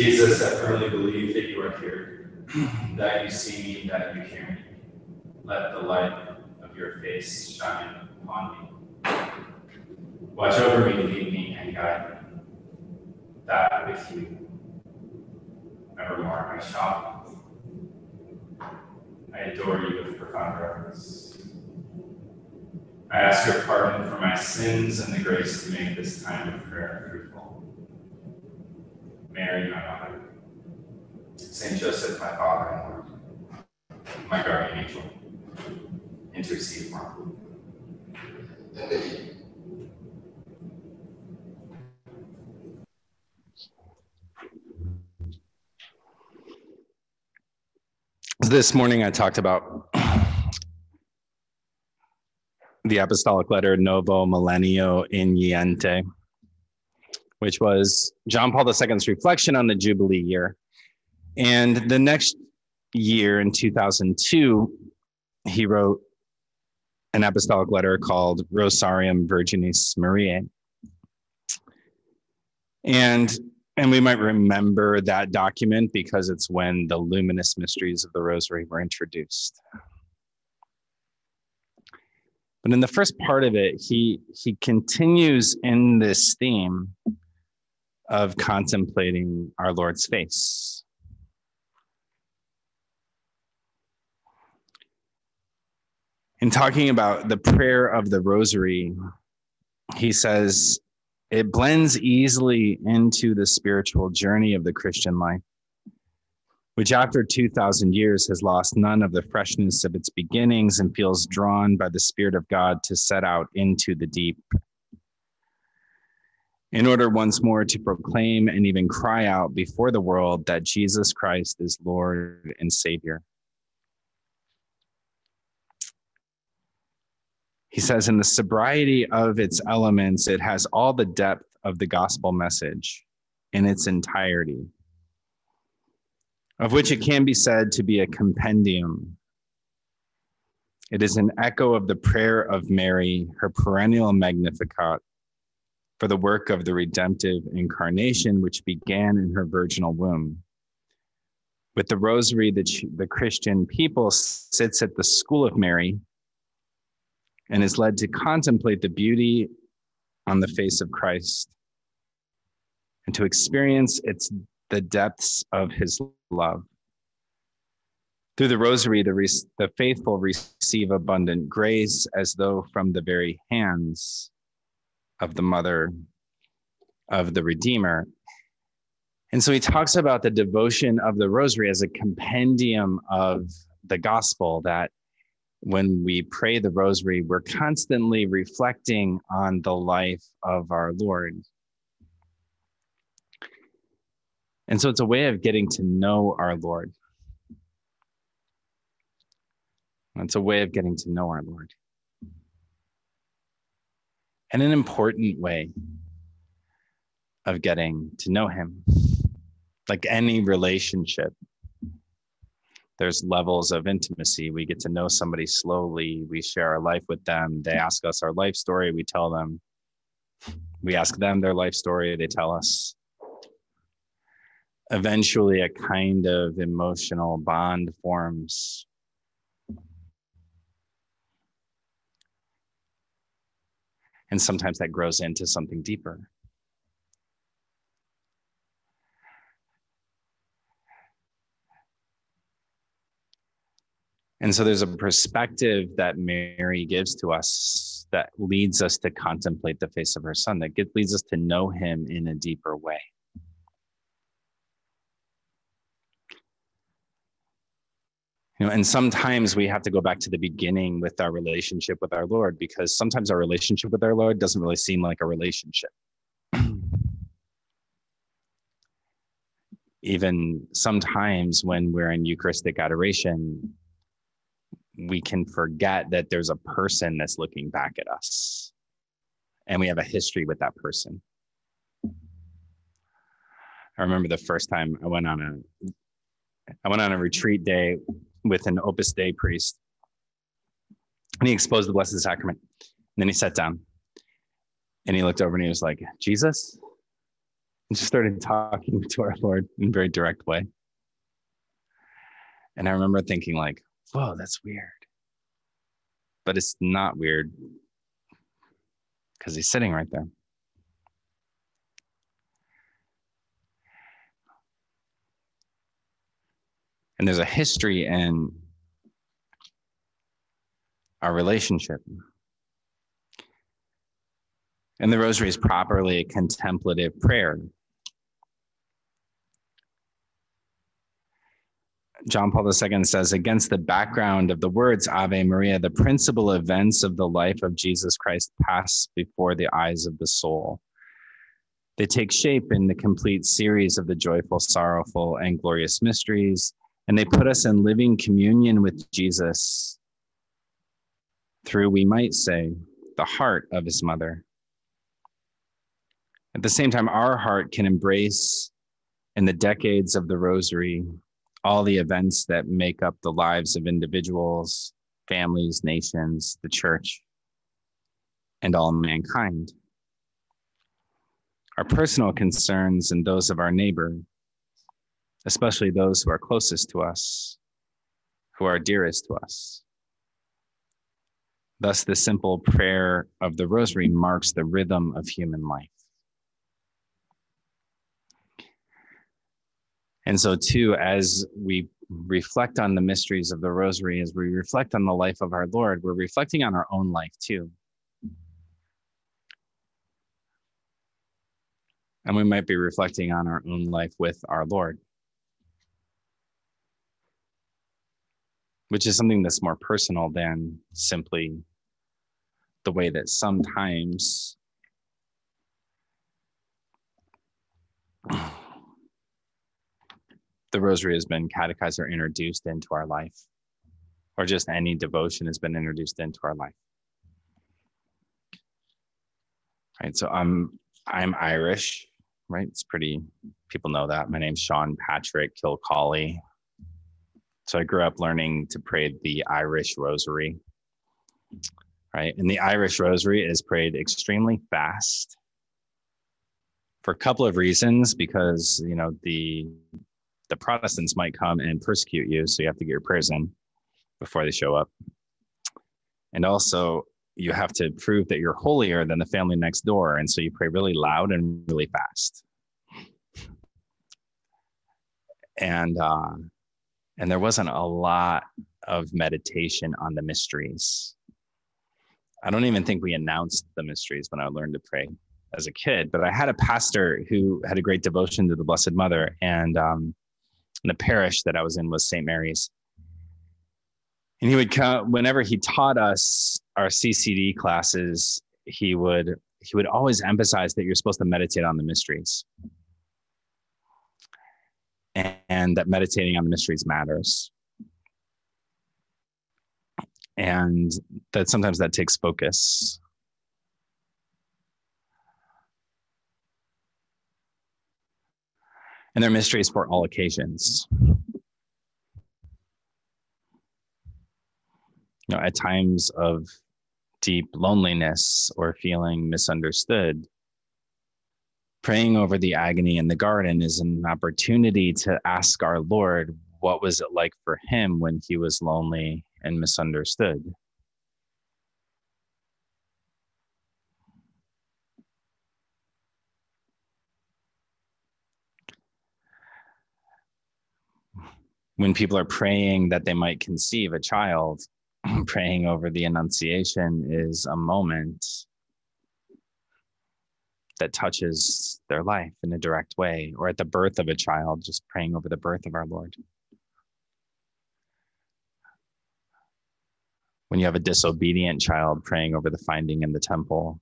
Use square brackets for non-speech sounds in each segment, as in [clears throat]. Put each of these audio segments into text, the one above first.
Jesus, I firmly believe that you are here, that you see me, that you hear me. Let the light of your face shine upon me. Watch over me, lead me, and guide me. That with you, evermore I shall. I adore you with profound reverence. I ask your pardon for my sins and the grace to make this time of prayer fruitful. Mary, my mother, Saint Joseph, my father and Lord, my guardian angel, intercede for me. This morning I talked about the apostolic letter Novo Millennio Ineunte, which was John Paul II's reflection on the Jubilee year. And the next year in 2002, he wrote an apostolic letter called Rosarium Virginis Mariae. And and we might remember that document because it's when the luminous mysteries of the rosary were introduced. But in the first part of it, he he continues in this theme of contemplating our Lord's face. In talking about the prayer of the rosary, he says it blends easily into the spiritual journey of the Christian life which after 2,000 years has lost none of the freshness of its beginnings and feels drawn by the Spirit of God to set out into the deep. In order once more to proclaim and even cry out before the world that Jesus Christ is Lord and Savior. He says, in the sobriety of its elements, it has all the depth of the gospel message in its entirety of which it can be said to be a compendium. It is an echo of the prayer of Mary, her perennial Magnificat, for the work of the redemptive incarnation, which began in her virginal womb. With the rosary, the, the Christian people sits at the school of Mary and is led to contemplate the beauty on the face of Christ and to experience its the depths of his love. Through the rosary, the, re- the faithful receive abundant grace as though from the very hands of the mother of the Redeemer. And so he talks about the devotion of the rosary as a compendium of the gospel that when we pray the rosary, we're constantly reflecting on the life of our Lord. And so it's a way of getting to know our Lord. It's a way of getting to know our Lord. And an important way of getting to know Him. Like any relationship, there's levels of intimacy. We get to know somebody slowly. We share our life with them. They ask us our life story. We tell them. We ask them their life story. They tell us eventually a kind of emotional bond forms. And sometimes that grows into something deeper. And so there's a perspective that Mary gives to us that leads us to contemplate the face of her son, that leads us to know him in a deeper way. You know and sometimes we have to go back to the beginning with our relationship with our lord because sometimes our relationship with our lord doesn't really seem like a relationship. [clears throat] Even sometimes when we're in eucharistic adoration we can forget that there's a person that's looking back at us and we have a history with that person. I remember the first time i went on a i went on a retreat day with an Opus Dei priest. And he exposed the Blessed Sacrament. And then he sat down and he looked over and he was like, Jesus, and just started talking [laughs] to our Lord in a very direct way. And I remember thinking, like, whoa, that's weird. But it's not weird because he's sitting right there. And there's a history in our relationship. And the rosary is properly a contemplative prayer. John Paul II says, against the background of the words Ave Maria, the principal events of the life of Jesus Christ pass before the eyes of the soul. They take shape in the complete series of the joyful, sorrowful, and glorious mysteries, and they put us in living communion with Jesus through, we might say, the heart of his mother. At the same time, our heart can embrace in the decades of the rosary all the events that make up the lives of individuals, families, nations, the church, and all mankind. Our personal concerns and those of our neighbor, especially those who are closest to us, who are dearest to us. Thus, the simple prayer of the rosary marks the rhythm of human life. And so, too, as we reflect on the mysteries of the rosary, as we reflect on the life of our Lord, we're reflecting on our own life, too. And we might be reflecting on our own life with our Lord, which is something that's more personal than simply the way that sometimes the rosary has been catechized or introduced into our life, or just any devotion has been introduced into our life. Right. So I'm I'm Irish, right? It's pretty people know that. My name's Sean Patrick Kilcawley. So I grew up learning to pray the Irish rosary. Right. And the Irish rosary is prayed extremely fast for a couple of reasons because you know the the Protestants might come and persecute you, so you have to get your prayers in before they show up. And also, you have to prove that you're holier than the family next door, and so you pray really loud and really fast. And uh, and there wasn't a lot of meditation on the mysteries. I don't even think we announced the mysteries when I learned to pray as a kid, but I had a pastor who had a great devotion to the Blessed Mother, and um, the parish that I was in was St. Mary's. And he would come whenever he taught us our CCD classes, he would he would always emphasize that you're supposed to meditate on the mysteries. And, and that meditating on the mysteries matters. And that sometimes that takes focus. and they're mysteries for all occasions. You know, at times of deep loneliness or feeling misunderstood, praying over the agony in the garden is an opportunity to ask our Lord what was it like for him when he was lonely and misunderstood. when people are praying that they might conceive a child, [clears throat] praying over the Annunciation is a moment that touches their life in a direct way, or at the birth of a child, just praying over the birth of our Lord. When you have a disobedient child, praying over the finding in the temple.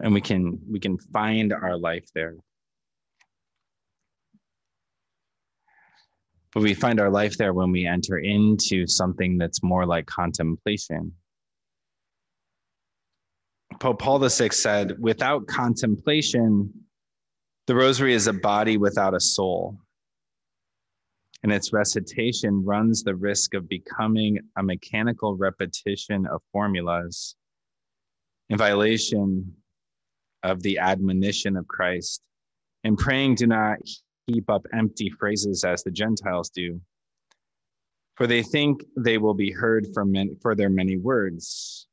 And we can we can find our life there But we find our life there when we enter into something that's more like contemplation. Pope Paul VI said, without contemplation, the rosary is a body without a soul. And its recitation runs the risk of becoming a mechanical repetition of formulas in violation of the admonition of Christ. In praying, do not heap up empty phrases as the Gentiles do, for they think they will be heard from many, for their many words.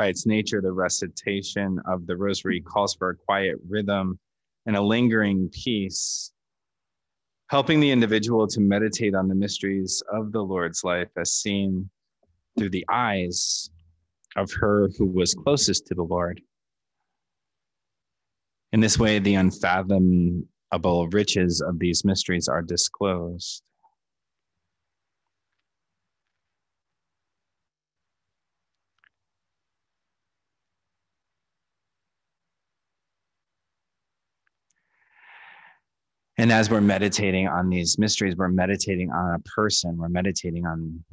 By its nature, the recitation of the rosary calls for a quiet rhythm and a lingering peace, helping the individual to meditate on the mysteries of the Lord's life as seen through the eyes of her who was closest to the Lord. In this way, the unfathomable riches of these mysteries are disclosed. And as we're meditating on these mysteries, we're meditating on a person, we're meditating on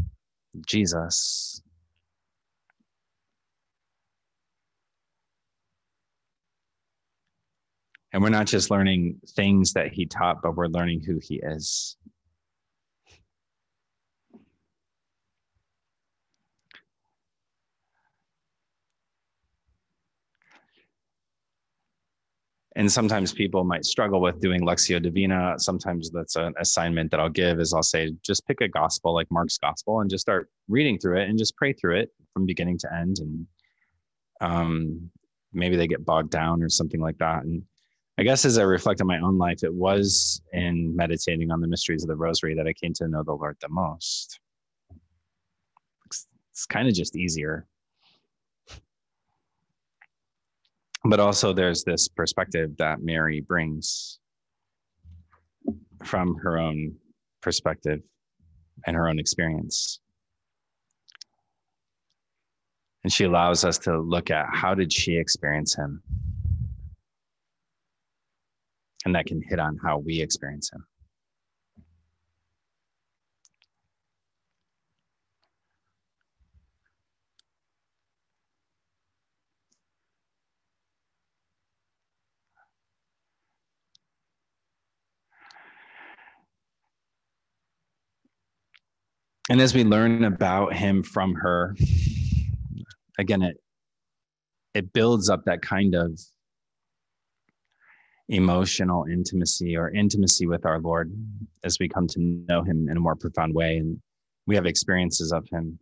Jesus. And we're not just learning things that he taught, but we're learning who he is. And sometimes people might struggle with doing Lectio Divina. Sometimes that's an assignment that I'll give is I'll say, just pick a gospel like Mark's gospel and just start reading through it and just pray through it from beginning to end. And um, maybe they get bogged down or something like that. And I guess as I reflect on my own life, it was in meditating on the mysteries of the rosary that I came to know the Lord the most. It's, it's kind of just easier but also there's this perspective that Mary brings from her own perspective and her own experience. And she allows us to look at how did she experience him? And that can hit on how we experience him. And as we learn about him from her again it it builds up that kind of emotional intimacy or intimacy with our lord as we come to know him in a more profound way. And we have experiences of him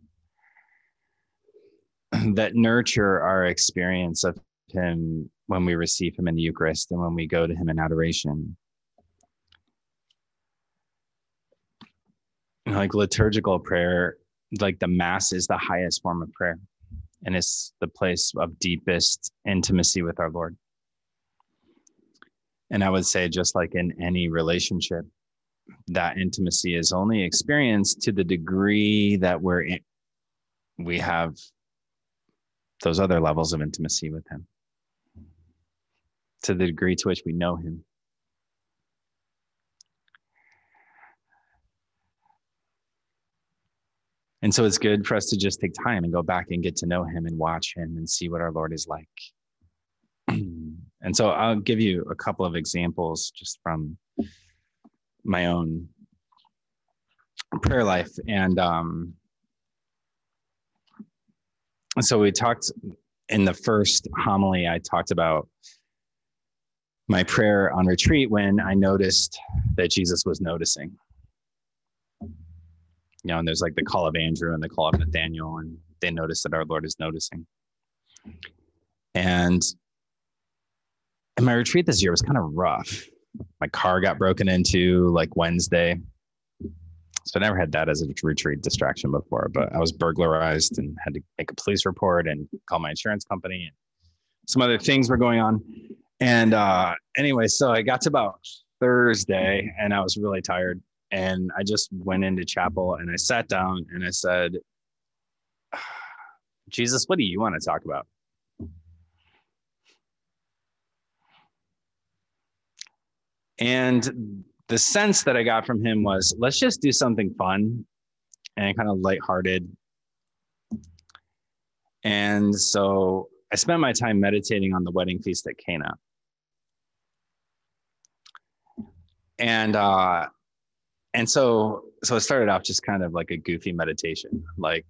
[clears throat] that nurture our experience of him when we receive him in the eucharist and when we go to him in adoration like liturgical prayer, like the mass is the highest form of prayer and it's the place of deepest intimacy with our Lord. And I would say, just like in any relationship, that intimacy is only experienced to the degree that we're in, we have those other levels of intimacy with Him, to the degree to which we know Him. And so it's good for us to just take time and go back and get to know him and watch him and see what our Lord is like. [clears throat] and so I'll give you a couple of examples just from my own prayer life. And um, so we talked in the first homily, I talked about my prayer on retreat when I noticed that Jesus was noticing you know, and there's like the call of Andrew and the call of Nathaniel, and they notice that our Lord is noticing. And and my retreat this year was kind of rough. My car got broken into like Wednesday. So I never had that as a retreat distraction before, but I was burglarized and had to make a police report and call my insurance company and some other things were going on. And uh anyway, so I got to about Thursday and I was really tired and I just went into chapel and I sat down and I said, Jesus, what do you want to talk about? And the sense that I got from him was let's just do something fun and kind of lighthearted. And so I spent my time meditating on the wedding feast at Cana. And uh, and so so it started off just kind of like a goofy meditation like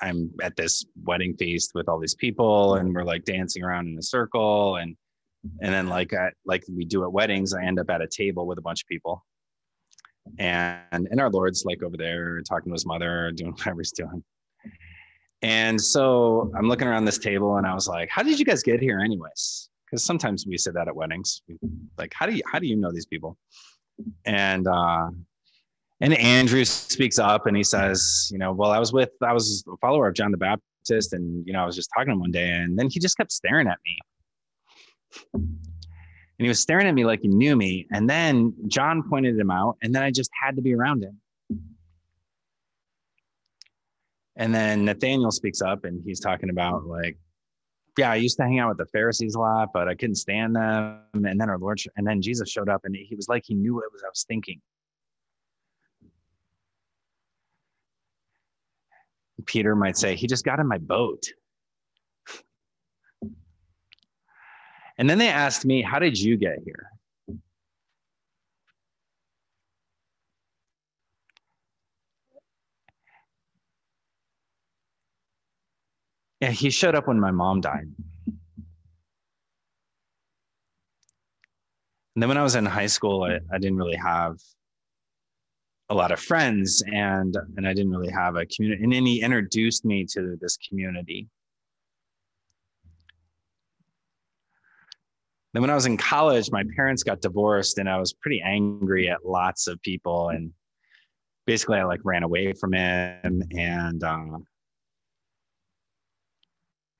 I'm at this wedding feast with all these people and we're like dancing around in a circle and and then like at like we do at weddings, I end up at a table with a bunch of people. And and our Lord's like over there talking to his mother, doing [laughs] whatever he's doing. And so I'm looking around this table and I was like, how did you guys get here anyways? Because sometimes we say that at weddings. Like, how do you how do you know these people? And uh and Andrew speaks up and he says, you know, well, I was with I was a follower of John the Baptist, and you know, I was just talking to him one day, and then he just kept staring at me. And he was staring at me like he knew me. And then John pointed him out, and then I just had to be around him. And then Nathaniel speaks up and he's talking about like, yeah, I used to hang out with the Pharisees a lot, but I couldn't stand them. And then our Lord, and then Jesus showed up and he was like, he knew what I was thinking. Peter might say, he just got in my boat. And then they asked me, how did you get here? Yeah, he showed up when my mom died. And then when I was in high school, I, I didn't really have a lot of friends and and I didn't really have a community. And then he introduced me to this community. Then when I was in college, my parents got divorced and I was pretty angry at lots of people. And basically I like ran away from him and uh,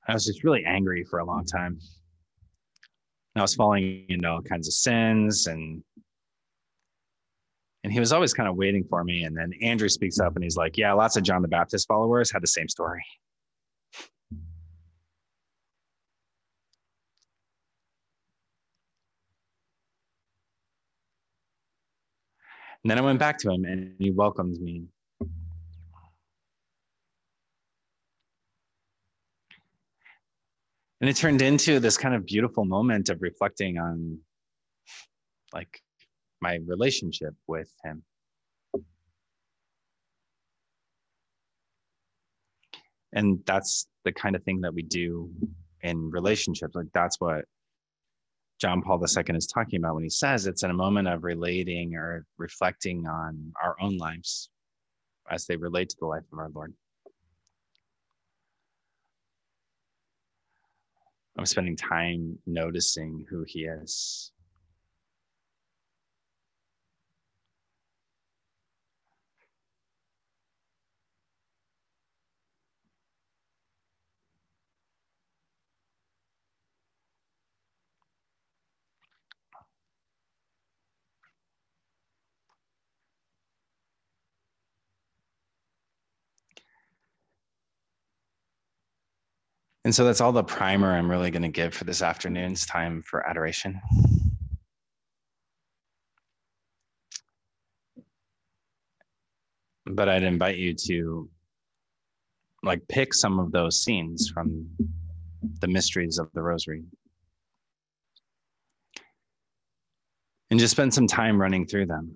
I was just really angry for a long time. I was falling into all kinds of sins and and he was always kind of waiting for me. And then Andrew speaks up and he's like, Yeah, lots of John the Baptist followers had the same story. And then I went back to him and he welcomed me. And it turned into this kind of beautiful moment of reflecting on like my relationship with him. And that's the kind of thing that we do in relationships. Like that's what John Paul II is talking about when he says it's in a moment of relating or reflecting on our own lives as they relate to the life of our Lord. I'm spending time noticing who he is. And so that's all the primer I'm really going to give for this afternoon's time for adoration. But I'd invite you to like pick some of those scenes from the mysteries of the rosary. And just spend some time running through them.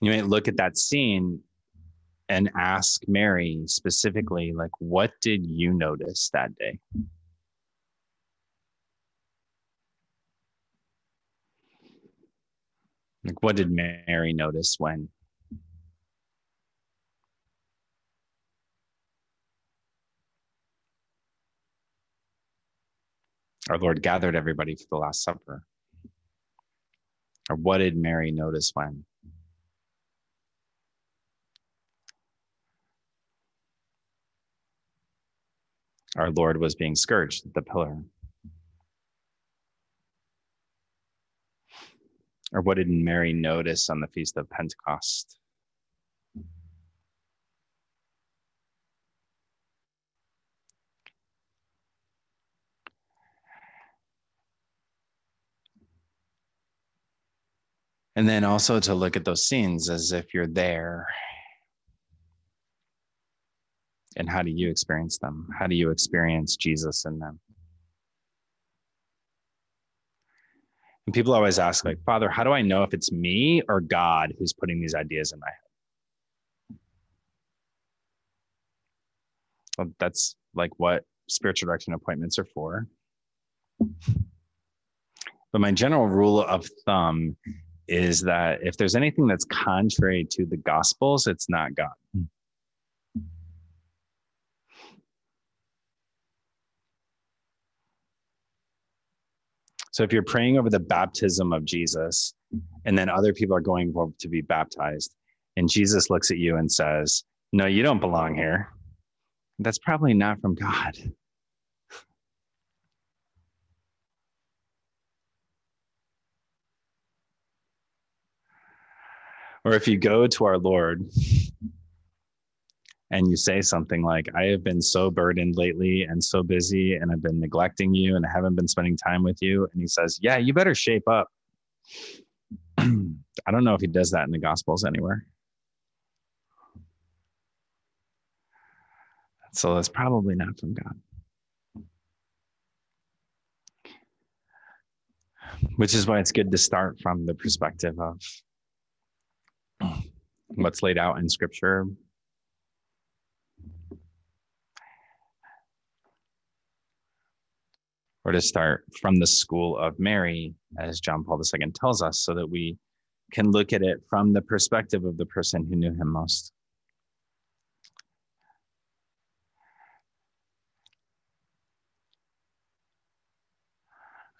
You might look at that scene and ask Mary specifically, like, what did you notice that day? Like, what did Mary notice when? Our Lord gathered everybody for the Last Supper. Or what did Mary notice when? Our Lord was being scourged at the pillar? Or what did Mary notice on the Feast of Pentecost? And then also to look at those scenes as if you're there and how do you experience them? How do you experience Jesus in them? And people always ask, like, Father, how do I know if it's me or God who's putting these ideas in my head? Well, that's like what spiritual direction appointments are for. But my general rule of thumb is that if there's anything that's contrary to the gospels, it's not God. So if you're praying over the baptism of Jesus, and then other people are going to be baptized, and Jesus looks at you and says, No, you don't belong here, that's probably not from God. Or if you go to our Lord and you say something like, I have been so burdened lately and so busy, and I've been neglecting you and I haven't been spending time with you. And he says, Yeah, you better shape up. [clears throat] I don't know if he does that in the Gospels anywhere. So that's probably not from God. Which is why it's good to start from the perspective of [clears throat] what's laid out in Scripture, or to start from the school of Mary, as John Paul II tells us, so that we can look at it from the perspective of the person who knew him most.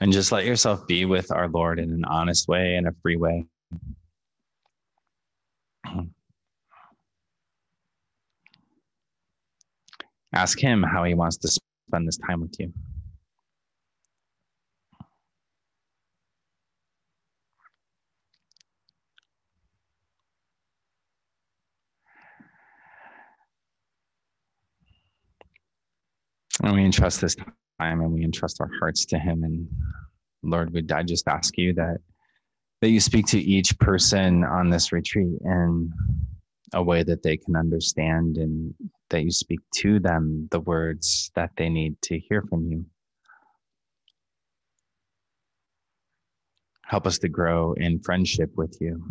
And just let yourself be with our Lord in an honest way and a free way. Ask Him how He wants to spend this time with you. And we entrust this time and we entrust our hearts to Him. And Lord, we I just ask you that that you speak to each person on this retreat in a way that they can understand and that you speak to them the words that they need to hear from you. Help us to grow in friendship with you.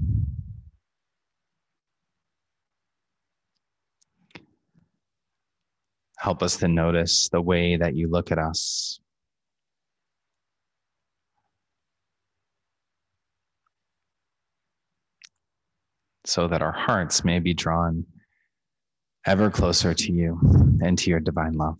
Help us to notice the way that you look at us. So that our hearts may be drawn ever closer to you and to your divine love.